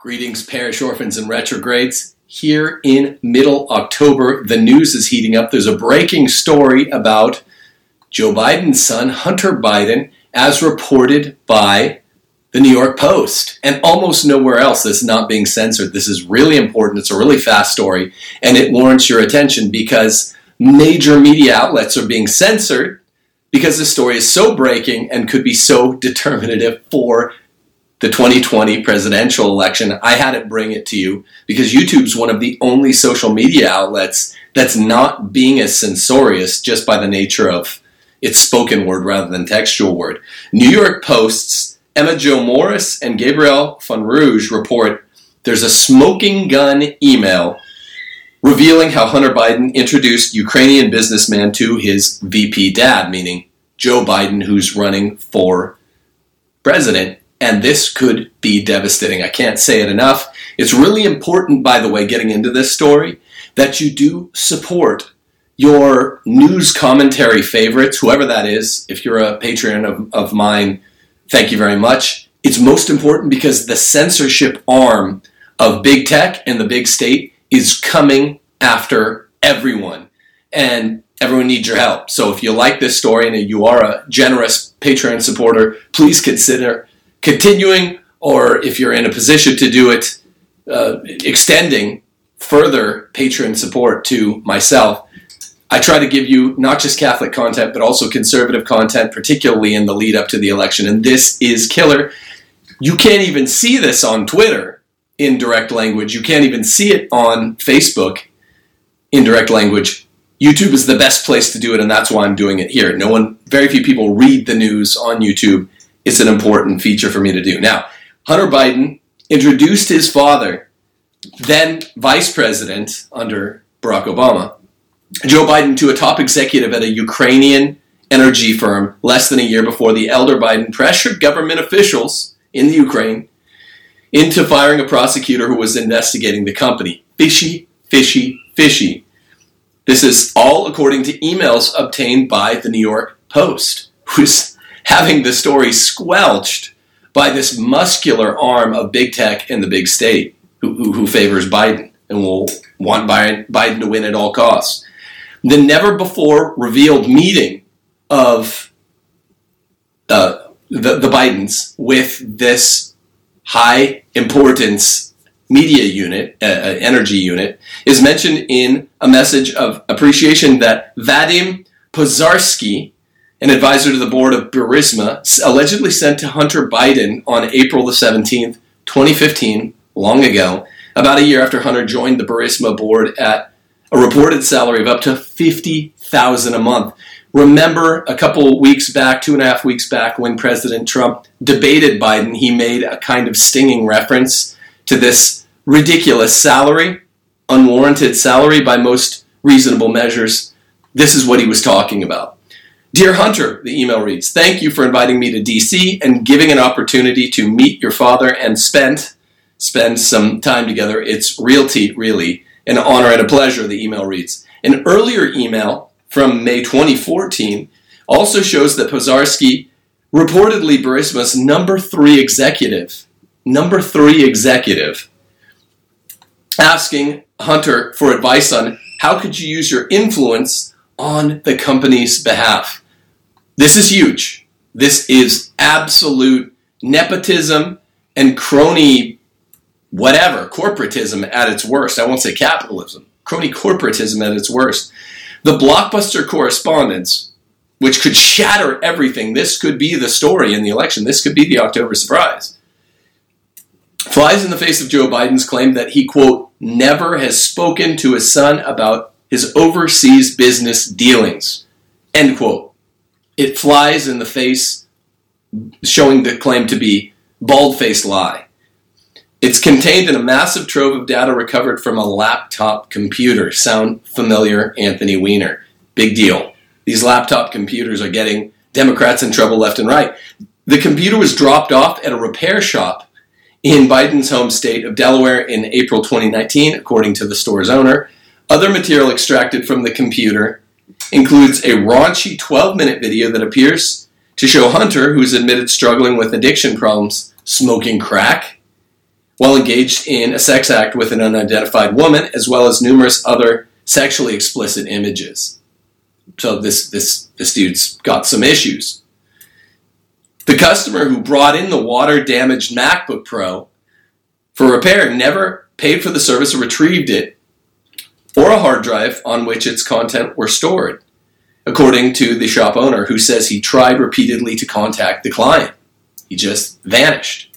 Greetings, parish orphans and retrogrades. Here in middle October, the news is heating up. There's a breaking story about Joe Biden's son, Hunter Biden, as reported by the New York Post. And almost nowhere else this is not being censored. This is really important. It's a really fast story, and it warrants your attention because major media outlets are being censored because the story is so breaking and could be so determinative for the 2020 presidential election, I had to bring it to you because YouTube's one of the only social media outlets that's not being as censorious just by the nature of its spoken word rather than textual word. New York Post's Emma Jo Morris and Gabriel Fonrouge report there's a smoking gun email revealing how Hunter Biden introduced Ukrainian businessman to his VP dad, meaning Joe Biden, who's running for president and this could be devastating. I can't say it enough. It's really important, by the way, getting into this story, that you do support your news commentary favorites, whoever that is. If you're a patron of, of mine, thank you very much. It's most important because the censorship arm of big tech and the big state is coming after everyone. And everyone needs your help. So if you like this story and you are a generous Patreon supporter, please consider continuing, or if you're in a position to do it, uh, extending further patron support to myself. I try to give you not just Catholic content, but also conservative content, particularly in the lead up to the election. And this is killer. You can't even see this on Twitter in direct language. You can't even see it on Facebook in direct language. YouTube is the best place to do it, and that's why I'm doing it here. No one, very few people read the news on YouTube it's an important feature for me to do. Now, Hunter Biden introduced his father, then vice president under Barack Obama, Joe Biden, to a top executive at a Ukrainian energy firm less than a year before the elder Biden pressured government officials in the Ukraine into firing a prosecutor who was investigating the company. Fishy, fishy, fishy. This is all according to emails obtained by the New York Post, who's having the story squelched by this muscular arm of big tech and the big state who, who, who favors Biden and will want Biden to win at all costs. The never before revealed meeting of uh, the, the Bidens with this high importance media unit, uh, uh energy unit, is mentioned in a message of appreciation that Vadim Pozharskyi, an advisor to the board of Burisma, allegedly sent to Hunter Biden on April the 17th, 2015, long ago, about a year after Hunter joined the Burisma board at a reported salary of up to 50000 a month. Remember a couple weeks back, two and a half weeks back, when President Trump debated Biden, he made a kind of stinging reference to this ridiculous salary, unwarranted salary by most reasonable measures. This is what he was talking about. Dear Hunter, the email reads, Thank you for inviting me to DC and giving an opportunity to meet your father and spend spend some time together. It's realty, really, an honor and a pleasure, the email reads. An earlier email from May 2014 also shows that Pozharskyi reportedly Burisma's number three executive, number three executive, asking Hunter for advice on how could you use your influence on the company's behalf. This is huge. This is absolute nepotism and crony, whatever, corporatism at its worst. I won't say capitalism, crony corporatism at its worst. The blockbuster correspondence, which could shatter everything, this could be the story in the election, this could be the October surprise, flies in the face of Joe Biden's claim that he, quote, never has spoken to his son about his overseas business dealings. End quote. It flies in the face, showing the claim to be bald faced lie. It's contained in a massive trove of data recovered from a laptop computer. Sound familiar, Anthony Weiner? Big deal. These laptop computers are getting Democrats in trouble left and right. The computer was dropped off at a repair shop in Biden's home state of Delaware in April 2019, according to the store's owner. Other material extracted from the computer includes a raunchy 12 minute video that appears to show Hunter, who's admitted struggling with addiction problems, smoking crack, while engaged in a sex act with an unidentified woman, as well as numerous other sexually explicit images. So this this this dude's got some issues. The customer who brought in the water damaged MacBook Pro for repair never paid for the service or retrieved it or a hard drive on which its content were stored, according to the shop owner who says he tried repeatedly to contact the client. He just vanished.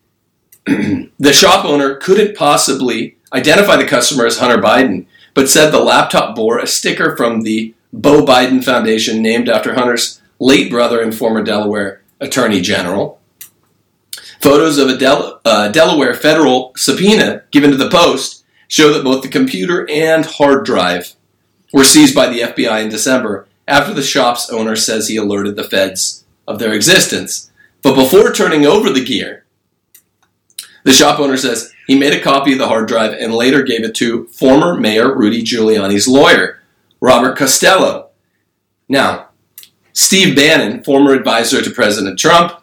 the shop owner couldn't possibly identify the customer as Hunter Biden, but said the laptop bore a sticker from the Beau Biden Foundation named after Hunter's late brother and former Delaware Attorney General. Photos of a Del- uh, Delaware federal subpoena given to the Post show that both the computer and hard drive were seized by the FBI in December after the shop's owner says he alerted the feds of their existence. But before turning over the gear, the shop owner says he made a copy of the hard drive and later gave it to former Mayor Rudy Giuliani's lawyer, Robert Costello. Now, Steve Bannon, former advisor to President Trump,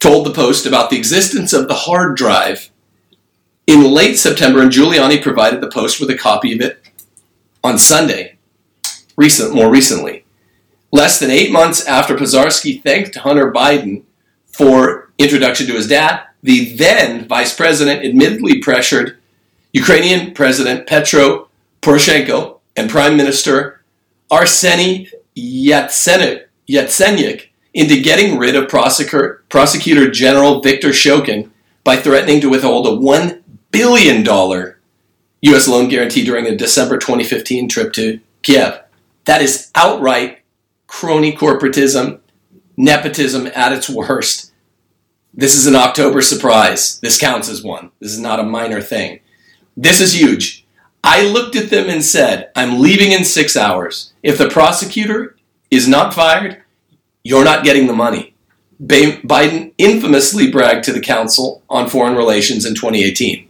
told the Post about the existence of the hard drive in late September, and Giuliani provided the Post with a copy of it on Sunday, recent, more recently. Less than eight months after Pozharskyi thanked Hunter Biden for introduction to his dad, the then vice president admittedly pressured Ukrainian President Petro Poroshenko and Prime Minister Arseny Yatsenyuk into getting rid of Prosecutor, Prosecutor General Viktor Shokin by threatening to withhold a $1 billion U.S. loan guarantee during a December 2015 trip to Kiev. That is outright crony corporatism, nepotism at its worst. This is an October surprise. This counts as one. This is not a minor thing. This is huge. I looked at them and said, I'm leaving in six hours. If the prosecutor is not fired, you're not getting the money. Biden infamously bragged to the Council on Foreign Relations in 2018.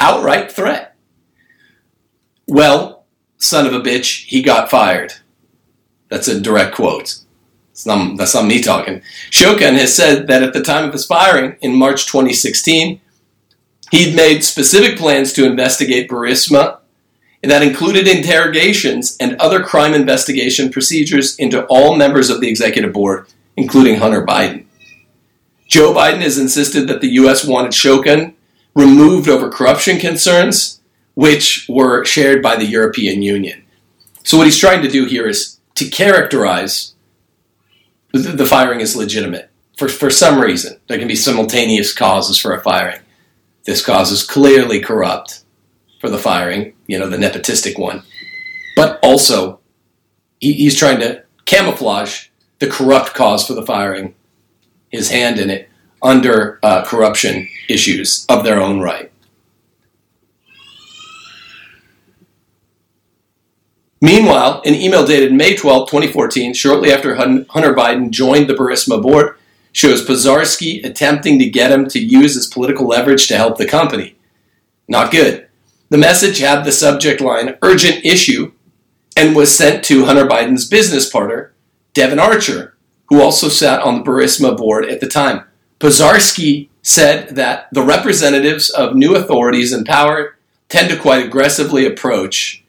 Outright threat. Well, son of a bitch, he got fired. That's a direct quote. Not, that's not me talking. Shokin has said that at the time of his firing in March 2016, he'd made specific plans to investigate Burisma and that included interrogations and other crime investigation procedures into all members of the executive board, including Hunter Biden. Joe Biden has insisted that the U.S. wanted Shokin removed over corruption concerns, which were shared by the European Union. So, what he's trying to do here is to characterize the firing as legitimate for, for some reason. There can be simultaneous causes for a firing. This cause is clearly corrupt for the firing, you know, the nepotistic one. But also, he, he's trying to camouflage the corrupt cause for the firing, his hand in it, under uh, corruption issues of their own right. Meanwhile, an email dated May 12, 2014, shortly after Hunter Biden joined the Burisma board, shows Pozharskyi attempting to get him to use his political leverage to help the company. Not good. The message had the subject line urgent issue and was sent to Hunter Biden's business partner, Devon Archer, who also sat on the Burisma board at the time. Pozharskyi said that the representatives of new authorities in power tend to quite aggressively approach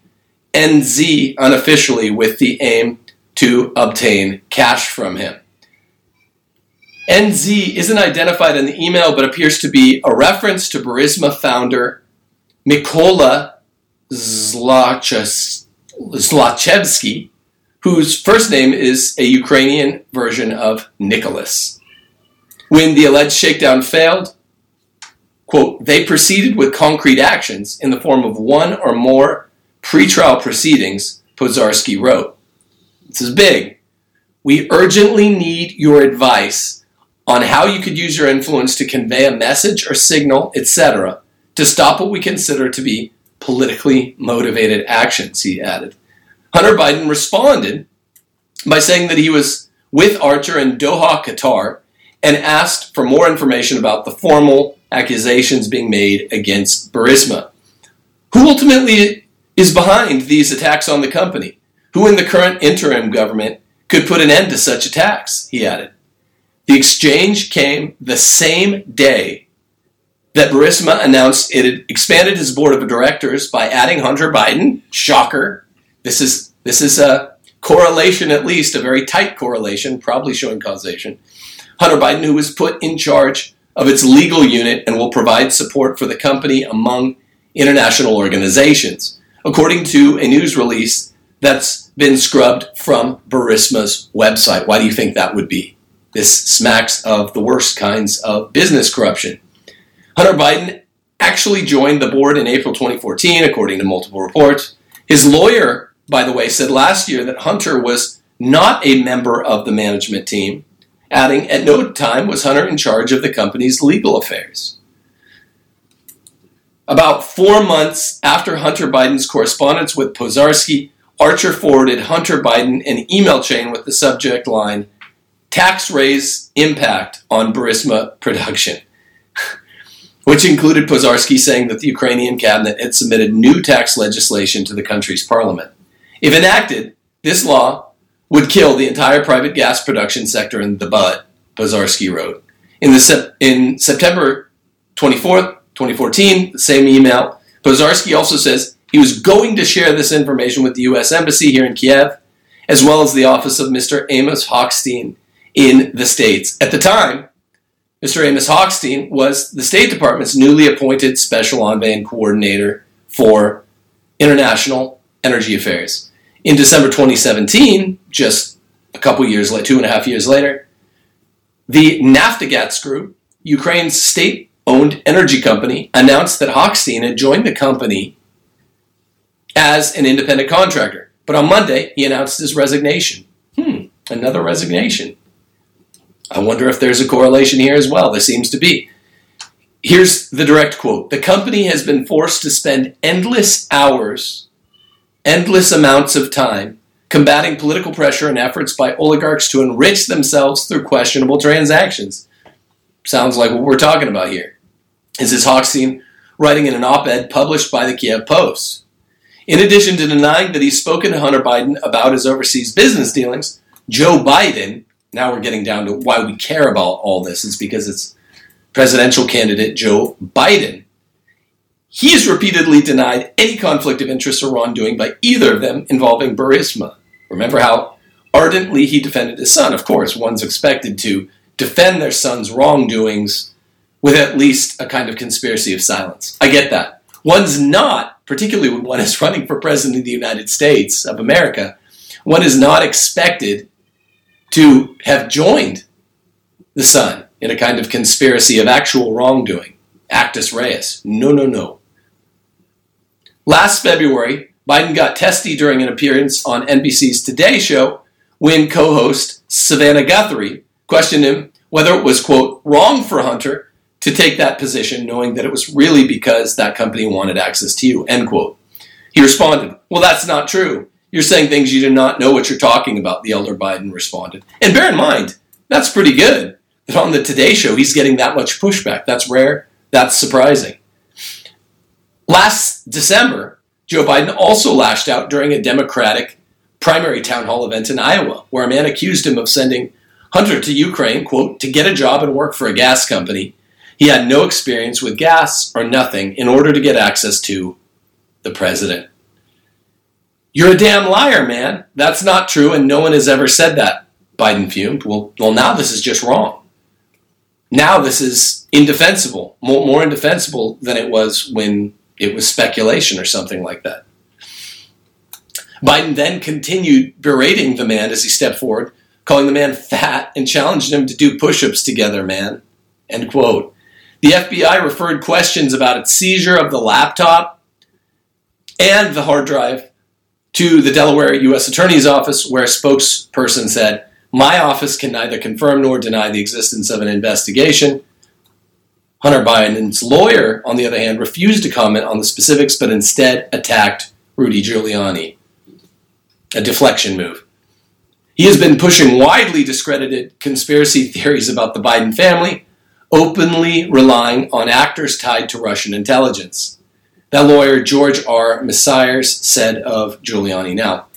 NZ unofficially with the aim to obtain cash from him. NZ isn't identified in the email but appears to be a reference to Burisma founder Mykola Zlochevsky, whose first name is a Ukrainian version of Nicholas. When the alleged shakedown failed, quote, they proceeded with concrete actions in the form of one or more pretrial proceedings, Pozharskyi wrote. This is big. We urgently need your advice on how you could use your influence to convey a message or signal, etc., to stop what we consider to be politically motivated actions, he added. Hunter Biden responded by saying that he was with Archer in Doha, Qatar, and asked for more information about the formal accusations being made against Burisma. Who ultimately is behind these attacks on the company? Who in the current interim government could put an end to such attacks? He added. The exchange came the same day that Burisma announced it had expanded its board of directors by adding Hunter Biden. Shocker. This is this is a correlation, at least a very tight correlation, probably showing causation. Hunter Biden, who was put in charge of its legal unit and will provide support for the company among international organizations, according to a news release that's been scrubbed from Burisma's website. Why do you think that would be? This smacks of the worst kinds of business corruption. Hunter Biden actually joined the board in April 2014, according to multiple reports. His lawyer, by the way, said last year that Hunter was not a member of the management team, adding, At no time was Hunter in charge of the company's legal affairs. About four months after Hunter Biden's correspondence with Pozharskyi, Archer forwarded Hunter Biden an email chain with the subject line Tax Raise Impact on Burisma Production, which included Pozharskyi saying that the Ukrainian cabinet had submitted new tax legislation to the country's parliament. If enacted, this law would kill the entire private gas production sector in the bud, Pozharskyi wrote. In, the, in September 24th, 2014, the same email, Pozharskyi also says he was going to share this information with the U.S. Embassy here in Kiev, as well as the office of Mr. Amos Hochstein in the States. At the time, Mr. Amos Hochstein was the State Department's newly appointed special envoy and coordinator for international energy affairs. In December 2017, just a couple years later, two and a half years later, the Naftogaz Group, Ukraine's state owned energy company, announced that Hochstein had joined the company as an independent contractor. But on Monday, he announced his resignation. Hmm, another resignation. I wonder if there's a correlation here as well. There seems to be. Here's the direct quote The company has been forced to spend endless hours, endless amounts of time, combating political pressure and efforts by oligarchs to enrich themselves through questionable transactions. Sounds like what we're talking about here. Is this is Hochstein writing in an op ed published by the Kiev Post? In addition to denying that he's spoken to Hunter Biden about his overseas business dealings, Joe Biden now we're getting down to why we care about all this. It's because it's presidential candidate Joe Biden. He's repeatedly denied any conflict of interest or wrongdoing by either of them involving Burisma. Remember how ardently he defended his son. Of course, one's expected to defend their son's wrongdoings with at least a kind of conspiracy of silence. I get that. One's not, particularly when one is running for president of the United States of America, one is not expected to have joined the Son in a kind of conspiracy of actual wrongdoing. Actus reus. No, no, no. Last February, Biden got testy during an appearance on NBC's Today Show when co host Savannah Guthrie questioned him whether it was, quote, wrong for Hunter to take that position, knowing that it was really because that company wanted access to you, end quote. He responded, Well, that's not true. You're saying things you do not know what you're talking about, the elder Biden responded. And bear in mind, that's pretty good that on the Today Show he's getting that much pushback. That's rare. That's surprising. Last December, Joe Biden also lashed out during a Democratic primary town hall event in Iowa, where a man accused him of sending Hunter to Ukraine, quote, to get a job and work for a gas company. He had no experience with gas or nothing in order to get access to the president. You're a damn liar, man. That's not true, and no one has ever said that, Biden fumed. Well, well now this is just wrong. Now this is indefensible, more, more indefensible than it was when it was speculation or something like that. Biden then continued berating the man as he stepped forward, calling the man fat and challenged him to do push ups together, man. End quote. The FBI referred questions about its seizure of the laptop and the hard drive to the Delaware U.S. Attorney's Office, where a spokesperson said, My office can neither confirm nor deny the existence of an investigation. Hunter Biden's lawyer, on the other hand, refused to comment on the specifics, but instead attacked Rudy Giuliani. A deflection move. He has been pushing widely discredited conspiracy theories about the Biden family, openly relying on actors tied to Russian intelligence. That lawyer, George R. Mesires, said of Giuliani. Now,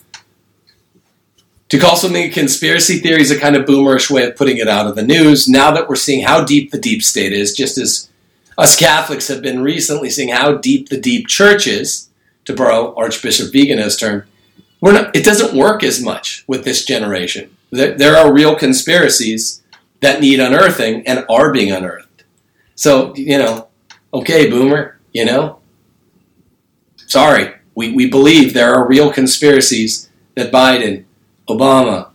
to call something a conspiracy theory is a kind of boomerish way of putting it out of the news. Now that we're seeing how deep the deep state is, just as us Catholics have been recently seeing how deep the deep church is, to borrow Archbishop Vigano's term. Not, it doesn't work as much with this generation. There, there are real conspiracies that need unearthing and are being unearthed. So, you know, okay, boomer, you know, sorry, we, we believe there are real conspiracies that Biden, Obama,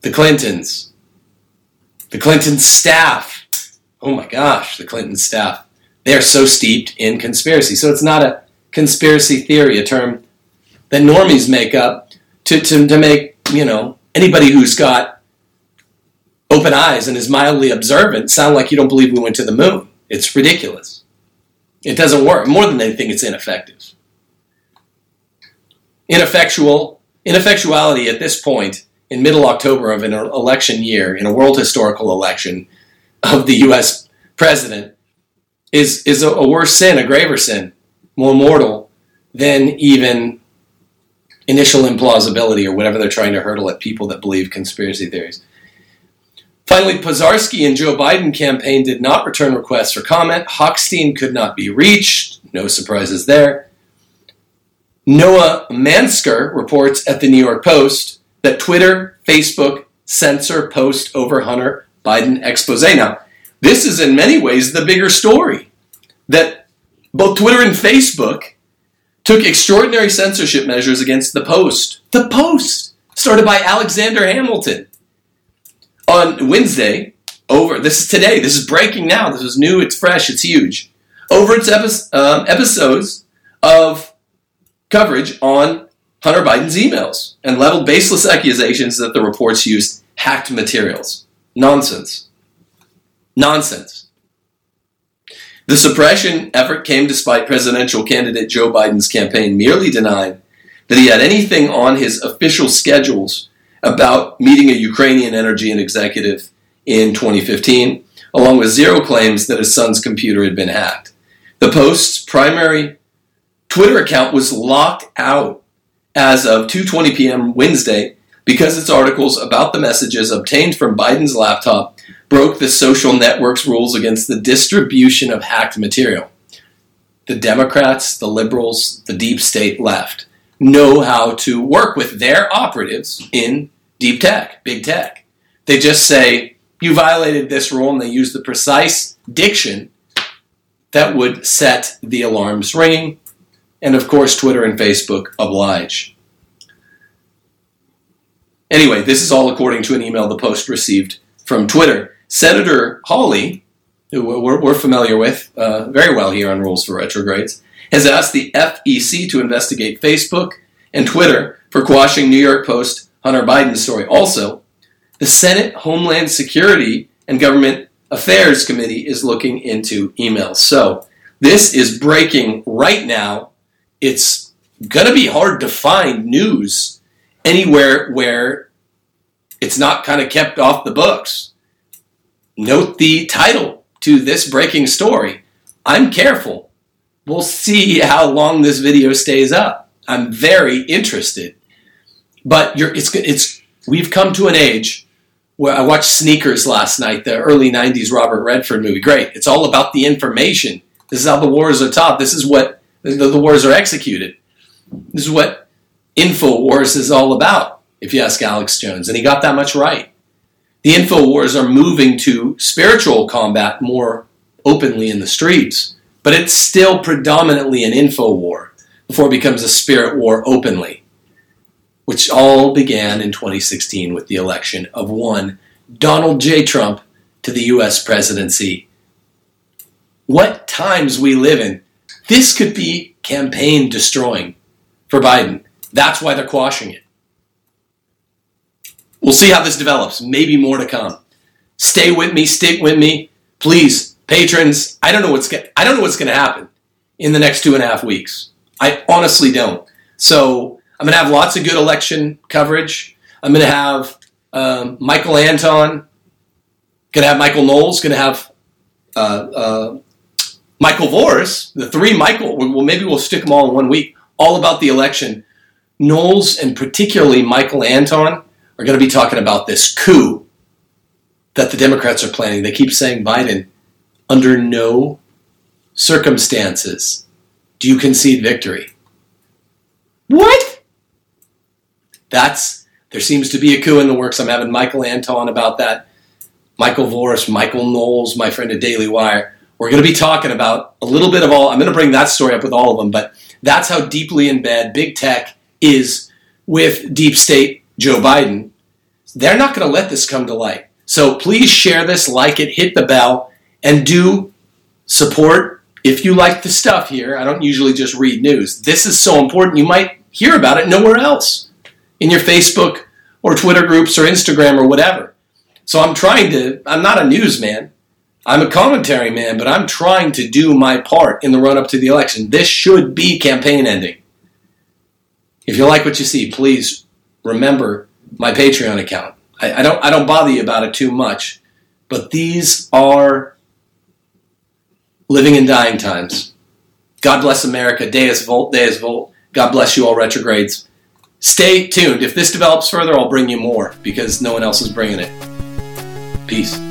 the Clintons, the Clinton staff, oh my gosh, the Clinton staff, they are so steeped in conspiracy. So it's not a conspiracy theory, a term that normies make up to, to, to make, you know, anybody who's got open eyes and is mildly observant sound like you don't believe we went to the moon. It's ridiculous. It doesn't work. More than anything, it's ineffective. Ineffectual, ineffectuality at this point in middle October of an election year, in a world historical election of the U.S. president, is, is a, a worse sin, a graver sin, more mortal than even initial implausibility or whatever they're trying to hurdle at people that believe conspiracy theories. Finally, Pozharskyi and Joe Biden campaign did not return requests for comment. Hochstein could not be reached. No surprises there. Noah Manskar reports at the New York Post that Twitter, Facebook censor post over Hunter Biden expose. Now, this is in many ways the bigger story that both Twitter and Facebook took extraordinary censorship measures against the Post. The Post, started by Alexander Hamilton. On Wednesday, over, this is today, this is breaking now, this is new, it's fresh, it's huge. Over its epi- um, episodes of coverage on Hunter Biden's emails and leveled baseless accusations that the reports used hacked materials. Nonsense. Nonsense. The suppression effort came despite presidential candidate Joe Biden's campaign merely denying that he had anything on his official schedules about meeting a Ukrainian energy and executive in 2015, along with zero claims that his son's computer had been hacked. The Post's primary Twitter account was locked out as of 2:20 p.m. Wednesday because its articles about the messages obtained from Biden's laptop broke the social network's rules against the distribution of hacked material. The Democrats, the liberals, the deep state left know how to work with their operatives in deep tech, big tech. They just say, you violated this rule, and they use the precise diction that would set the alarms ringing. And of course, Twitter and Facebook oblige. Anyway, this is all according to an email the Post received from Twitter. Senator Hawley, who we're, we're familiar with uh, very well here on Rules for Retrogrades, has asked the FEC to investigate Facebook and Twitter for quashing New York Post Hunter Biden story. Also, the Senate Homeland Security and Government Affairs Committee is looking into emails. So, this is breaking right now. It's going to be hard to find news anywhere where it's not kind of kept off the books. Note the title to this breaking story. I'm careful. We'll see how long this video stays up. I'm very interested. But it's, it's, we've come to an age where I watched Sneakers last night, the early 90s Robert Redford movie. Great. It's all about the information. This is how the wars are taught. This is what the, the wars are executed. This is what InfoWars is all about, if you ask Alex Jones. And he got that much right the InfoWars are moving to spiritual combat more openly in the streets, but it's still predominantly an info war before it becomes a spirit war openly, which all began in 2016 with the election of one Donald J. Trump to the U.S. presidency. What times we live in. This could be campaign destroying for Biden. That's why they're quashing it. We'll see how this develops. Maybe more to come. Stay with me, stick with me, please, patrons. I don't know what's I don't know what's going to happen in the next two and a half weeks. I honestly don't. So I'm going to have lots of good election coverage. I'm going to have um, Michael Anton. Going to have Michael Knowles. Going to have uh, uh, Michael Voris. The three Michael. Well, maybe we'll stick them all in one week. All about the election. Knowles and particularly Michael Anton are going to be talking about this coup that the Democrats are planning. They keep saying Biden, under no circumstances do you concede victory? What? That's there seems to be a coup in the works. I'm having Michael Anton about that. Michael Voris, Michael Knowles, my friend at Daily Wire. We're going to be talking about a little bit of all. I'm going to bring that story up with all of them, but that's how deeply in bed big tech is with deep state Joe Biden. They're not going to let this come to light. So please share this, like it, hit the bell, and do support if you like the stuff here. I don't usually just read news. This is so important. You might hear about it nowhere else in your Facebook or Twitter groups or Instagram or whatever. So I'm trying to, I'm not a newsman. I'm a commentary man, but I'm trying to do my part in the run up to the election. This should be campaign ending. If you like what you see, please remember my Patreon account. I, I don't I don't bother you about it too much, but these are living and dying times. God bless America. Deus Vult, Deus Vult. God bless you all retrogrades. Stay tuned. If this develops further, I'll bring you more because no one else is bringing it. Peace.